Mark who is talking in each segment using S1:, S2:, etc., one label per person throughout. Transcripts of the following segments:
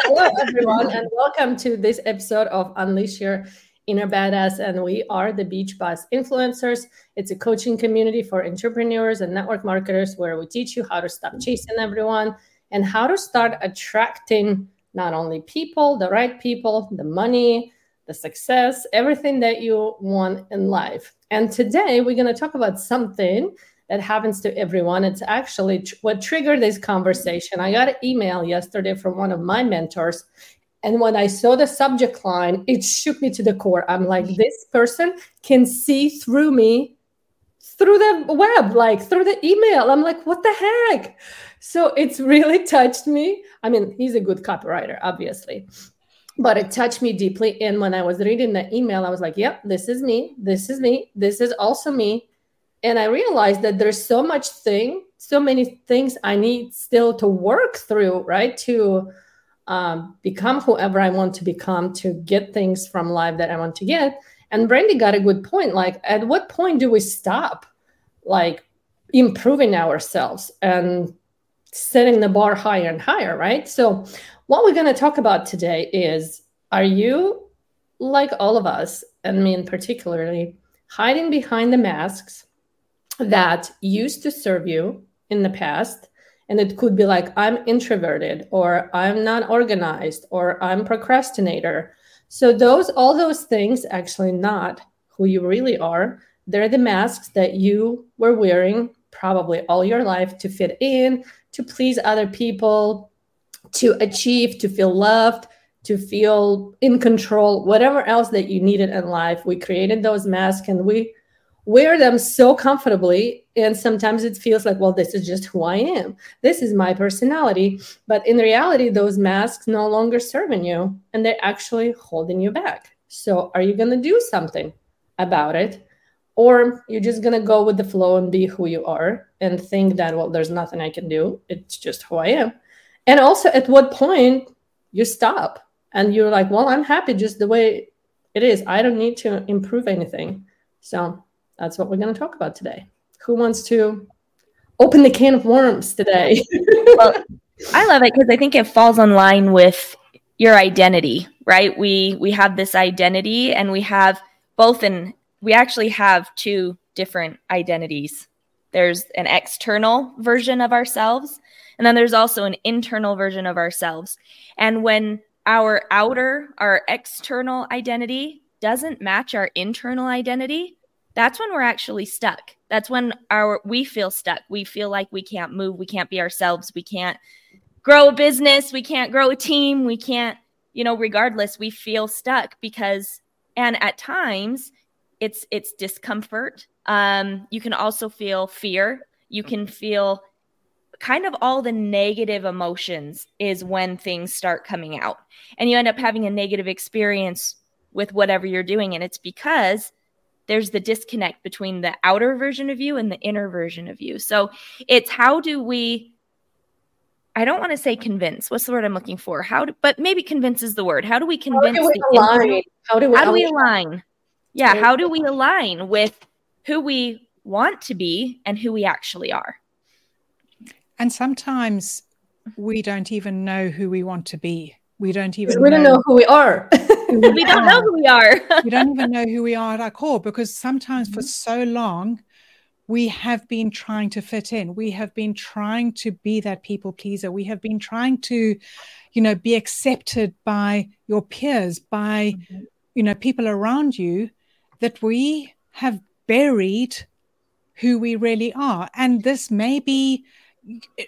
S1: Hello, everyone, and welcome to this episode of Unleash Your Inner Badass. And we are the Beach Boss Influencers. It's a coaching community for entrepreneurs and network marketers where we teach you how to stop chasing everyone and how to start attracting not only people, the right people, the money, the success, everything that you want in life. And today we're going to talk about something that happens to everyone. It's actually tr- what triggered this conversation. I got an email yesterday from one of my mentors. And when I saw the subject line, it shook me to the core. I'm like, this person can see through me through the web, like through the email. I'm like, what the heck? So it's really touched me. I mean, he's a good copywriter, obviously, but it touched me deeply. And when I was reading the email, I was like, yep, this is me. This is me. This is also me and i realized that there's so much thing so many things i need still to work through right to um, become whoever i want to become to get things from life that i want to get. And brandy got a good point like at what point do we stop like improving ourselves and setting the bar higher and higher right? So what we're going to talk about today is are you like all of us and me in particularly hiding behind the masks that used to serve you in the past and it could be like i'm introverted or i'm not organized or i'm procrastinator. So those all those things actually not who you really are. They're the masks that you were wearing probably all your life to fit in to please other people to achieve to feel loved to feel in control whatever else that you needed in life. We created those masks and we wear them so comfortably and sometimes it feels like well this is just who i am. This is my personality. But in reality those masks no longer serving you and they're actually holding you back. So are you going to do something about it? Or you're just going to go with the flow and be who you are and think that well there's nothing i can do. It's just who i am. And also at what point you stop and you're like well i'm happy just the way it is. I don't need to improve anything. So that's what we're going to talk about today. Who wants to open the can of worms today?
S2: well, I love it because I think it falls in line with your identity, right? We we have this identity and we have both in we actually have two different identities. There's an external version of ourselves and then there's also an internal version of ourselves. And when our outer, our external identity doesn't match our internal identity, that's when we're actually stuck. That's when our we feel stuck. We feel like we can't move, we can't be ourselves, we can't grow a business, we can't grow a team, we can't, you know, regardless, we feel stuck because and at times it's it's discomfort. Um you can also feel fear. You can feel kind of all the negative emotions is when things start coming out. And you end up having a negative experience with whatever you're doing and it's because there's the disconnect between the outer version of you and the inner version of you. So it's how do we I don't want to say convince. What's the word I'm looking for? How do, but maybe convince is the word. How do we convince
S1: how do we align?
S2: How do we, how do we align? Yeah, how do we align with who we want to be and who we actually are?
S3: And sometimes we don't even know who we want to be. We don't even
S1: we don't know who we are.
S2: we don't know who we are.
S3: we don't even know who we are at our core because sometimes for so long we have been trying to fit in. We have been trying to be that people pleaser. We have been trying to, you know, be accepted by your peers, by, mm-hmm. you know, people around you that we have buried who we really are. And this may be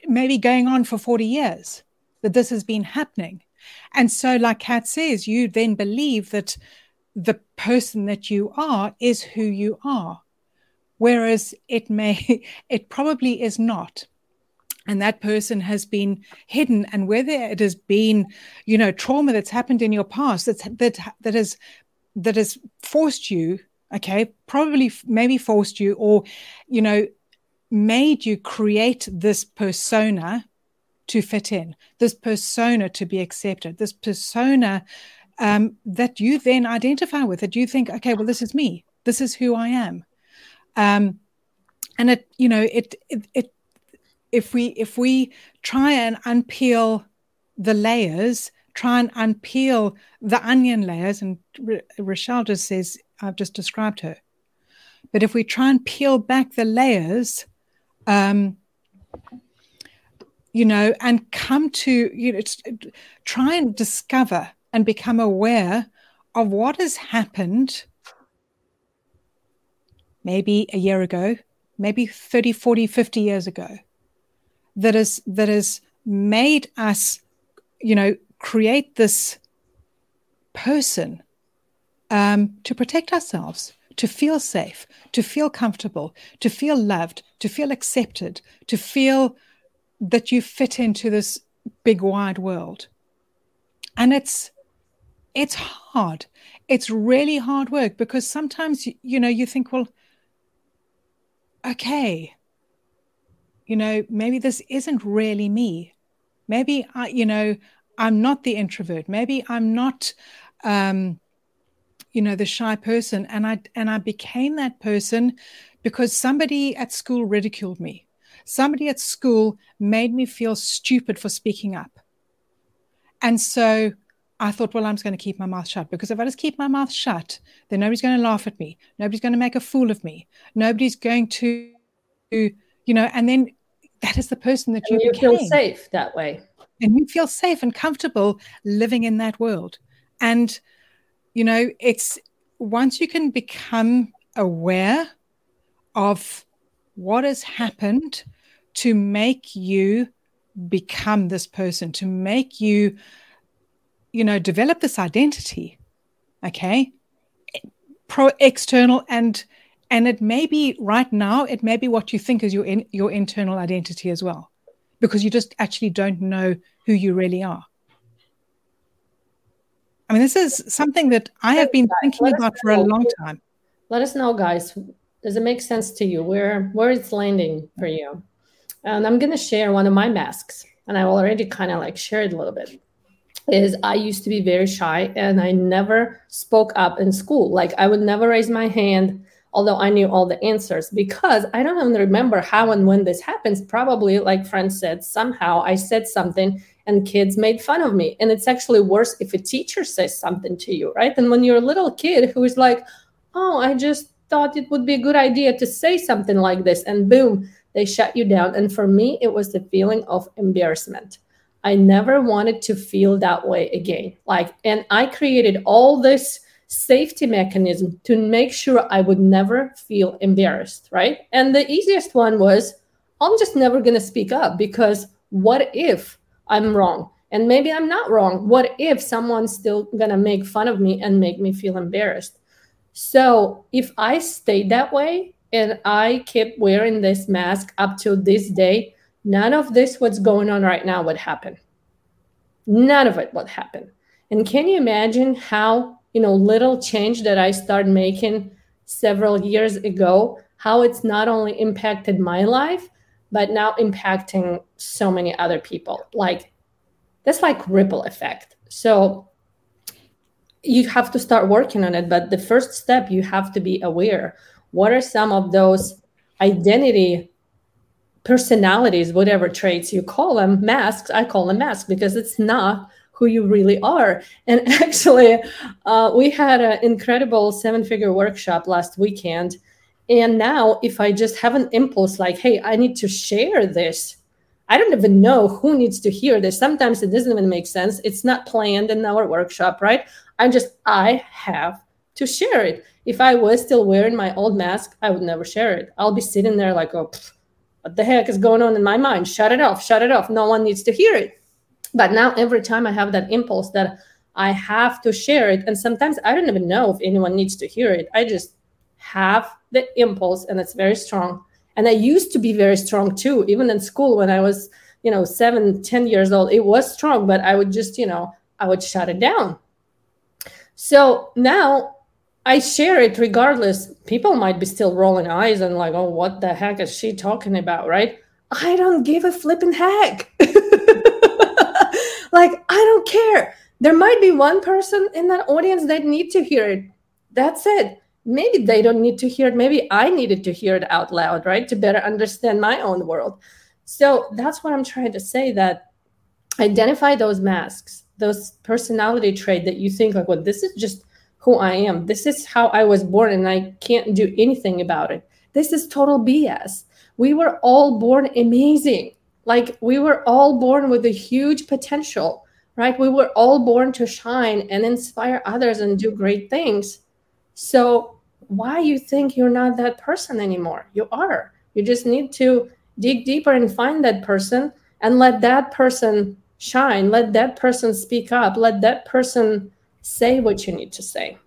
S3: maybe going on for 40 years that this has been happening. And so, like Kat says, you then believe that the person that you are is who you are, whereas it may, it probably is not. And that person has been hidden, and whether it has been, you know, trauma that's happened in your past that's that that has that has forced you okay probably maybe forced you or you know made you create this persona to fit in this persona to be accepted this persona um, that you then identify with that you think okay well this is me this is who i am. Um, and it you know it, it it if we if we try and unpeel the layers try and unpeel the onion layers and R- rochelle just says i've just described her. But if we try and peel back the layers um you know and come to you know try and discover and become aware of what has happened maybe a year ago maybe 30 40 50 years ago that is that has made us you know create this person um, to protect ourselves to feel safe to feel comfortable to feel loved to feel accepted to feel that you fit into this big wide world. And it's it's hard. It's really hard work because sometimes you know you think well okay you know maybe this isn't really me. Maybe i you know i'm not the introvert. Maybe i'm not um you know the shy person. And i and i became that person because somebody at school ridiculed me somebody at school made me feel stupid for speaking up and so I thought, well, I'm just going to keep my mouth shut because if I just keep my mouth shut, then nobody's going to laugh at me. Nobody's going to make a fool of me. Nobody's going to, you know, and then that is the person that you,
S1: you
S3: became.
S1: feel safe that way.
S3: And you feel safe and comfortable living in that world. And, you know, it's once you can become aware of what has happened to make you become this person, to make you you know, develop this identity, okay, pro external and and it may be right now it may be what you think is your in, your internal identity as well because you just actually don't know who you really are. I mean this is something that i have been thinking about for a long time.
S1: Let us know guys. Does it make sense to you? Where where it's landing for you and i'm going to share one of my masks and i already kind of like shared a little bit is I used to be very shy and I never spoke up in school. Like I would never raise my hand, although I knew all the answers because I don't even remember how and when this happens. Probably, like Fran said, somehow I said something and kids made fun of me. And it's actually worse if a teacher says something to you, right? And when you're a little kid who is like, oh, I just thought it would be a good idea to say something like this, and boom, they shut you down. And for me, it was the feeling of embarrassment I never wanted to feel that way again. Like, and I created all this safety mechanism to make sure I would never feel embarrassed, right? And the easiest one was I'm just never going to speak up because what if I'm wrong? And maybe I'm not wrong. What if someone's still going to make fun of me and make me feel embarrassed? So if I stayed that way and I kept wearing this mask up to this day, none of this what's going on right now would happen. None of it would happen. And can you imagine how you know little change that i started making several years ago how it's not only impacted my life but now impacting so many other people? Like that's like ripple effect. So you have to start working on it but the first step you have to be aware what are some of those identity personalities, whatever traits you call them, masks, I call them masks because it's not who you really are. And actually, uh, we had an incredible seven figure workshop last weekend. And now, if I just have an impulse like, hey, I need to share this, I don't even know who needs to hear this. Sometimes it doesn't even make sense. It's not planned in our workshop, right? I'm just, I have to share it. If I was still wearing my old mask, I would never share it. I'll be sitting there like, oh, pfft, what the heck is going on in my mind? Shut it off, shut it off. No one needs to hear it. But now every time I have that impulse that I have to share it, and sometimes I don't even know if anyone needs to hear it. I just have the impulse and it's very strong. And I used to be very strong too, even in school when I was, you know, seven, ten years old. It was strong, but I would just, you know, I would shut it down. So now I share it regardless. People might be still rolling eyes and like, oh, what the heck is she talking about, right? I don't give a flipping heck. like, I don't care. There might be one person in that audience that need to hear it. That's it. Maybe they don't need to hear it. Maybe I needed to hear it out loud, right? To better understand my own world. So that's what I'm trying to say that identify those masks, those personality trait that you think like, well, this is just who I am. This is how I was born and I can't do anything about it. This is total BS. We were all born amazing. Like we were all born with a huge potential, right? We were all born to shine and inspire others and do great things. So why you think you're not that person anymore? You are. You just need to dig deeper and find that person and let that person shine. Let that person speak up. Let that person say what you need to say.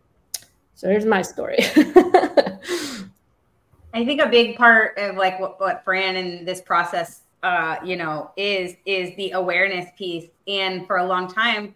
S1: So here's my story.
S4: I think a big part of like what, what Fran and this process, uh, you know, is is the awareness piece. And for a long time,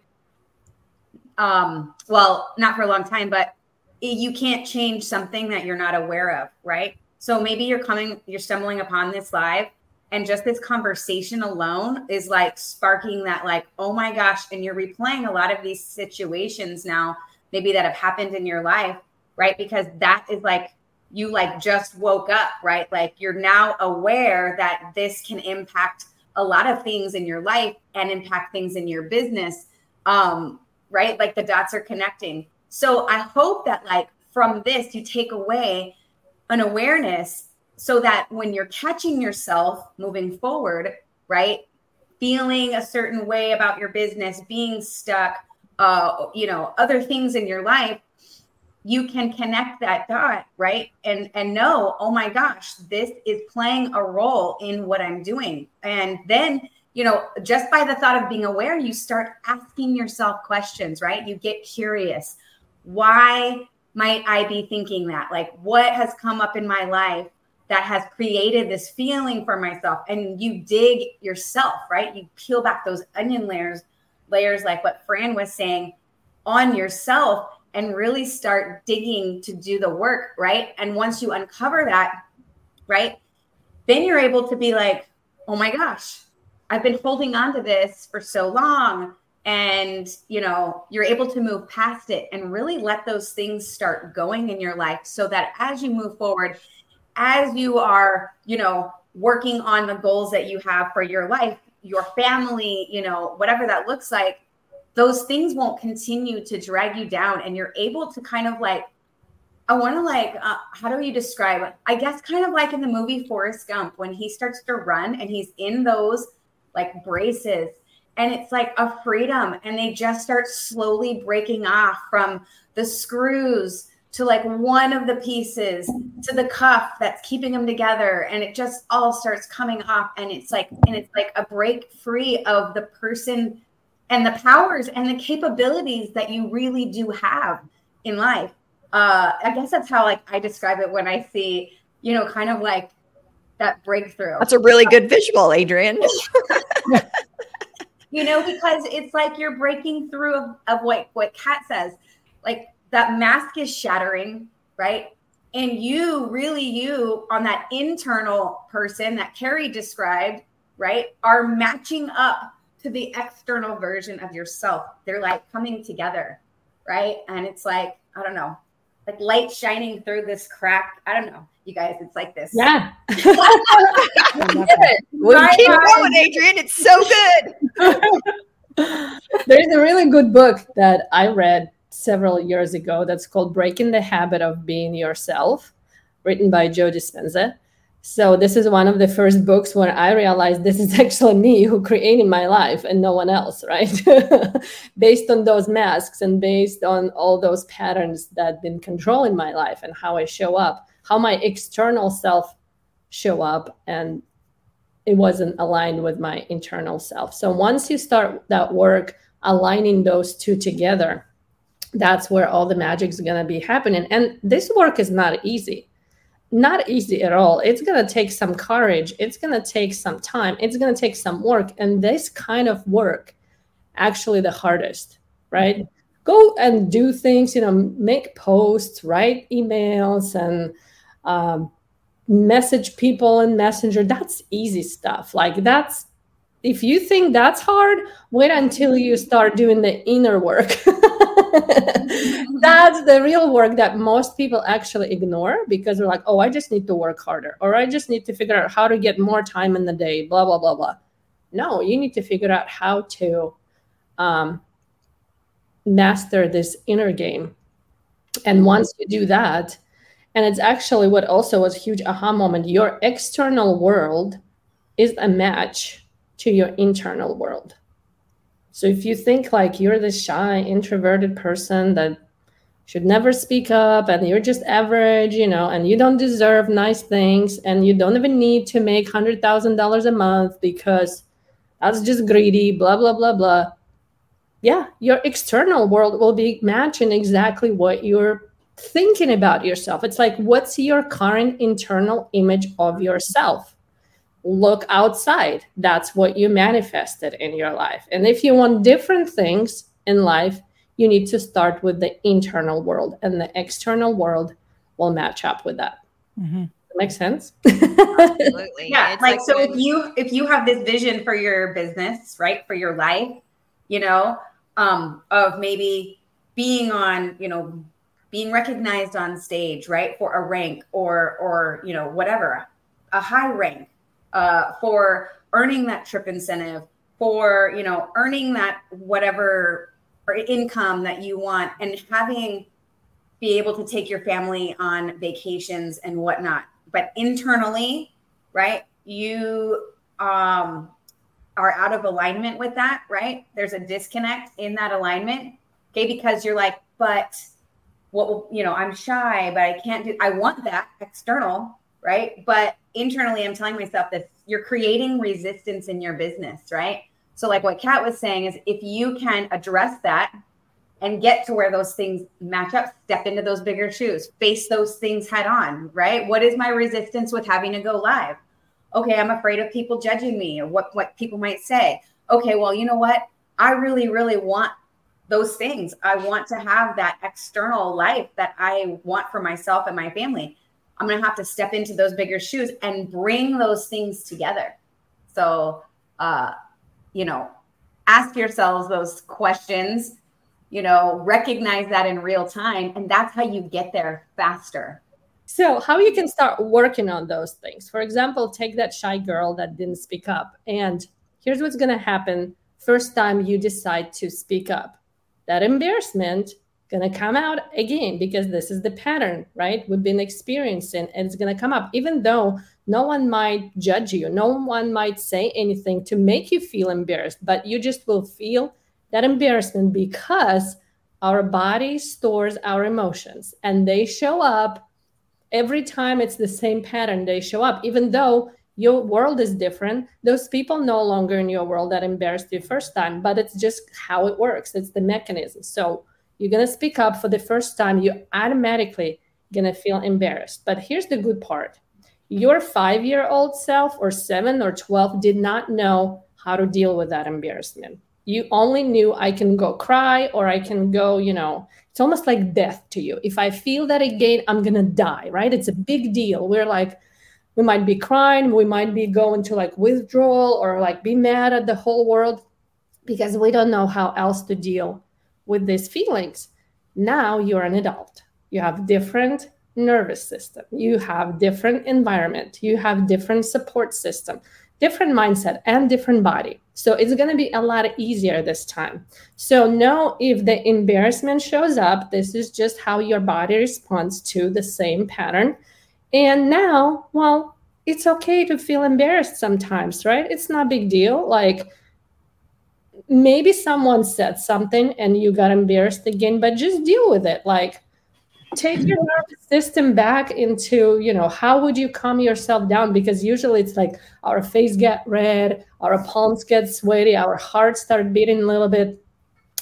S4: um, well, not for a long time, but you can't change something that you're not aware of, right? So maybe you're coming, you're stumbling upon this live, and just this conversation alone is like sparking that like oh my gosh and you're replaying a lot of these situations now maybe that have happened in your life right? Because that is like you like just woke up right? Like you're now aware that this can impact a lot of things in your life and impact things in your business um right? Like the dots are connecting. So i hope that like from this you take away an awareness so that when you're catching yourself moving forward, right, feeling a certain way about your business, being stuck, uh, you know, other things in your life, you can connect that dot, right? And and know, oh my gosh, this is playing a role in what I'm doing. And then, you know, just by the thought of being aware, you start asking yourself questions, right? You get curious. Why might I be thinking that? Like, what has come up in my life that has created this feeling for myself. And you dig yourself right? You peel back those onion layers layers like what fran was saying on yourself and really start digging to do the work right? And once you uncover that right then you're able to be like oh my gosh i've been holding on to this for so long. And you know you're able to move past it and really let those things start going in your life so that as you move forward as you are, you know, working on the goals that you have for your life, your family, you know, whatever that looks like, those things won't continue to drag you down and you're able to kind of like I want to like, uh, how do you describe it? I guess kind of like in the movie Forrest Gump when he starts to run and he's in those like braces and it's like a freedom and they just start slowly breaking off from the screws to like one of the pieces to the cuff that's keeping them together and it just all starts coming off and it's like and it's like a break free of the person and the powers and the capabilities that you really do have in life. Uh i guess that's how like i describe it when i see you know kind of like that breakthrough.
S5: That's a really good visual adrian.
S4: You know because it's like you're breaking through of, of what what kat says. Like that mask is shattering, right? And you, really, you on that internal person that Carrie described, right, are matching up to the external version of yourself. They're like coming together, right? And it's like, I don't know, like light shining through this crack. I don't know, you guys, it's like this.
S1: Yeah.
S5: we keep going, Adrian. It's so
S1: good. There's a really good book that I read several years ago that's called Breaking the Habit of Being Yourself, written by Joe Dispenza. So this is one of the first books where I realized this is actually me who created my life and no one else, right? based on those masks and based on all those patterns that been controlling my life and how I show up, how my external self show up and it wasn't aligned with my internal self. So once you start that work aligning those two together, that's where all the magic is going to be happening. And this work is not easy. Not easy at all. It's going to take some courage. It's going to take some time. It's going to take some work. And this kind of work actually the hardest right? Go and do things, you know, make posts, write emails, and um, message people in Messenger. That's easy stuff. Like that's if you think that's hard, wait until you start doing the inner work. that's the real work that most people actually ignore because they're like, oh, I just need to work harder, or I just need to figure out how to get more time in the day, blah, blah, blah, blah. No, you need to figure out how to um, master this inner game. And once you do that, and it's actually what also was a huge aha moment, your external world is a match to your internal world. So if you think like you're the shy, introverted person that should never speak up and you're just average, you know, and you don't deserve nice things and you don't even need to make $100,000 a month because that's just greedy, blah, blah, blah, blah yeah, your external world will be matching exactly what you're thinking about yourself. It's like, what's your current internal image of yourself? Look outside. That's what you manifested in your life. And if you want different things in life, you need to start with the internal world, and the external world will match up with that. Mm-hmm. Makes sense.
S4: Absolutely. yeah. Like, like so, if you if you have this vision for your business, right, for your life, you know, um, of maybe being on, you know, being recognized on stage, right, for a rank or or you know whatever, a high rank, uh, for earning that trip incentive, for you know earning that whatever income that you want, and having be able to take your family on vacations and whatnot. But internally, right, you um are out of alignment with that, right? There's a disconnect in that alignment. Okay, because you're like, but what will, you know, I'm shy, but I can't do I want that external, right? But internally I'm telling myself that you're creating resistance in your business, right? So like what Kat was saying is if you can address that and get to where those things match up, step into those bigger shoes, face those things head on, right? What is my resistance with having to go live? okay, I'm afraid of people judging me or what, what people might say. Okay, well, you know what? I really, really want those things. I want to have that external life that I want for myself and my family. I'm going to have to step into those bigger shoes and bring those things together. So, uh, you know, ask yourselves those questions, you know, recognize that in real time. And that's how you get there faster.
S1: So, how you can start working on those things? For example, take that shy girl that didn't speak up. And here's what's going to happen first time you decide to speak up. That embarrassment going to come out again because this is the pattern, right? We've been experiencing and it's going to come up even though no one might judge you. No one might say anything to make you feel embarrassed, but you just will feel that embarrassment because our body stores our emotions and they show up every time it's the same pattern they show up even though your world is different those people no longer in your world that embarrassed you first time but it's just how it works it's the mechanism so you're going to speak up for the first time you automatically going to feel embarrassed but here's the good part your five year old self or seven or 12 did not know how to deal with that embarrassment you only knew I can go cry or I can go, you know, it's almost like death to you. If I feel that again, I'm going to die, right? It's a big deal. We're like, we might be crying, we might be going to like withdrawal or like be mad at the whole world because we don't know how else to deal with these feelings. Now you're an adult. You have different nervous system. You have different environment. You have different support system different mindset and different body. So it's going to be a lot easier this time. So know if the embarrassment shows up, this is just how your body responds to the same pattern. And now, well, it's okay to feel embarrassed sometimes, right? It's not a big deal. Like maybe someone said something and you got embarrassed again, but just deal with it. Like take your nervous system back into you know how would you calm yourself down because usually it's like our face get red our palms get sweaty our hearts start beating a little bit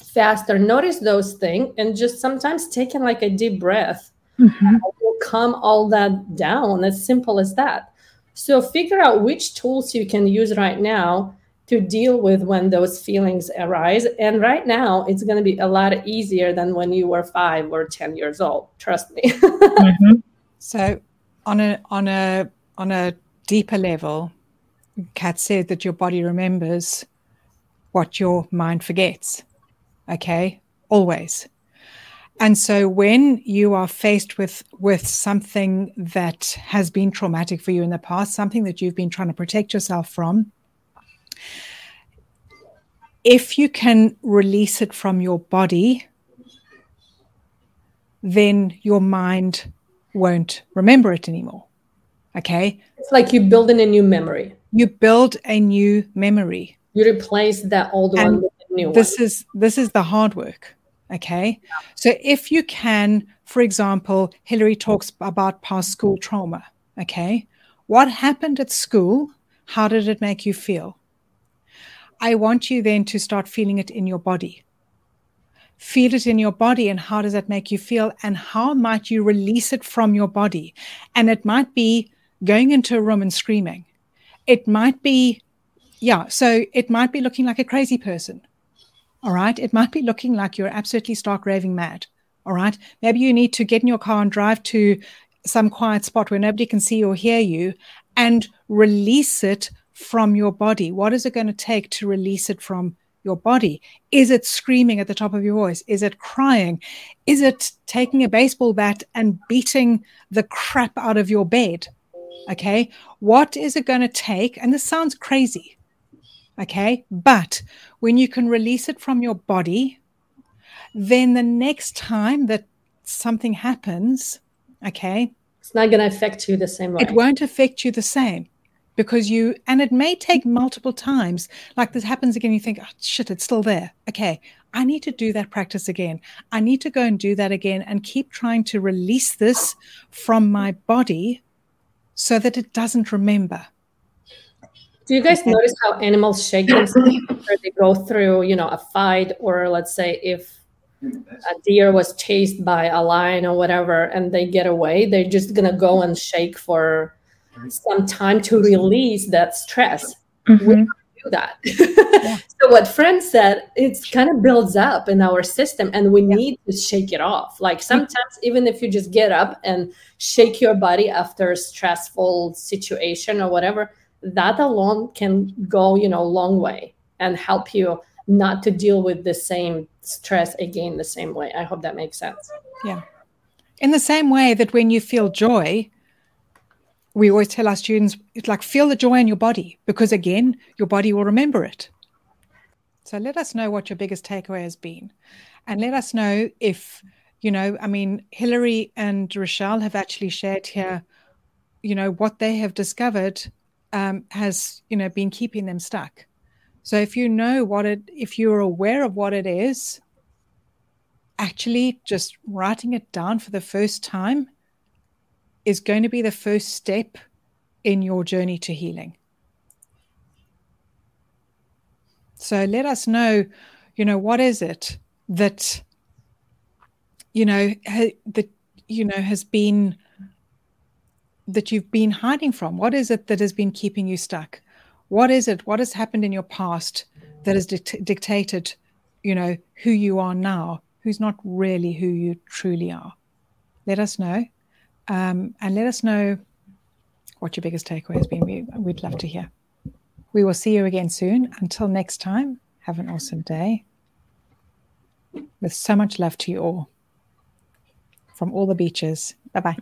S1: faster notice those things and just sometimes taking like a deep breath mm-hmm. will calm all that down as simple as that so figure out which tools you can use right now to deal with when those feelings arise. And right now, it's going to be a lot easier than when you were five or 10 years old. Trust me. mm-hmm.
S3: So, on a, on a, on a deeper level, Kat said that your body remembers what your mind forgets. Okay, always. And so when you are faced with with something that has been traumatic for you in the past, something that you've been trying to protect yourself from, if you can release it from your body, then your mind won't remember it anymore. Okay?
S1: It's like you build in a new memory.
S3: You build a new memory.
S1: You replace that old and one with a new
S3: this
S1: one.
S3: is this is the hard work. Okay. Yeah. So if you can, for example, Hillary talks about past school trauma. Okay. What happened at school? How did it make you feel? I want you then to start feeling it in your body. Feel it in your body, and how does that make you feel? And how might you release it from your body? And it might be going into a room and screaming. It might be, yeah, so it might be looking like a crazy person. All right. It might be looking like you're absolutely stark raving mad. All right. Maybe you need to get in your car and drive to some quiet spot where nobody can see or hear you and release it from your body. What is it going to take to release it from your body? Is it screaming at the top of your voice? Is it crying? Is it taking a baseball bat and beating the crap out of your bed? Okay. What is it going to take? And this sounds crazy. Okay. But when you can release it from your body, then the next time that something happens, okay,
S1: it's not going to affect you the same way.
S3: It won't affect you the same because you, and it may take multiple times. Like this happens again, you think, oh, shit, it's still there. Okay, I need to do that practice again. I need to go and do that again and keep trying to release this from my body so that it doesn't remember.
S1: Do you guys notice how animals shake themselves after they go through, you know, a fight, or let's say if a deer was chased by a lion or whatever, and they get away, they're just gonna go and shake for some time to release that stress. Mm-hmm. We do that. Yeah. so what Fran said, it's kind of builds up in our system, and we yeah. need to shake it off. Like sometimes, even if you just get up and shake your body after a stressful situation or whatever that alone can go you know a long way and help you not to deal with the same stress again the same way i hope that makes sense
S3: yeah in the same way that when you feel joy we always tell our students it's like feel the joy in your body because again your body will remember it so let us know what your biggest takeaway has been and let us know if you know i mean hillary and rochelle have actually shared here you know what they have discovered um, has you know been keeping them stuck. So if you know what it, if you're aware of what it is, actually just writing it down for the first time is going to be the first step in your journey to healing. So let us know, you know, what is it that, you know, ha- that you know has been that you've been hiding from? What is it that has been keeping you stuck? What is it? What has happened in your past that has dict- dictated, you know, who you are now, who's not really who you truly are? Let us know. Um, and let us know what your biggest takeaway has been. We, we'd love to hear. We will see you again soon. Until next time, have an awesome day. With so much love to you all from all the beaches. Bye bye.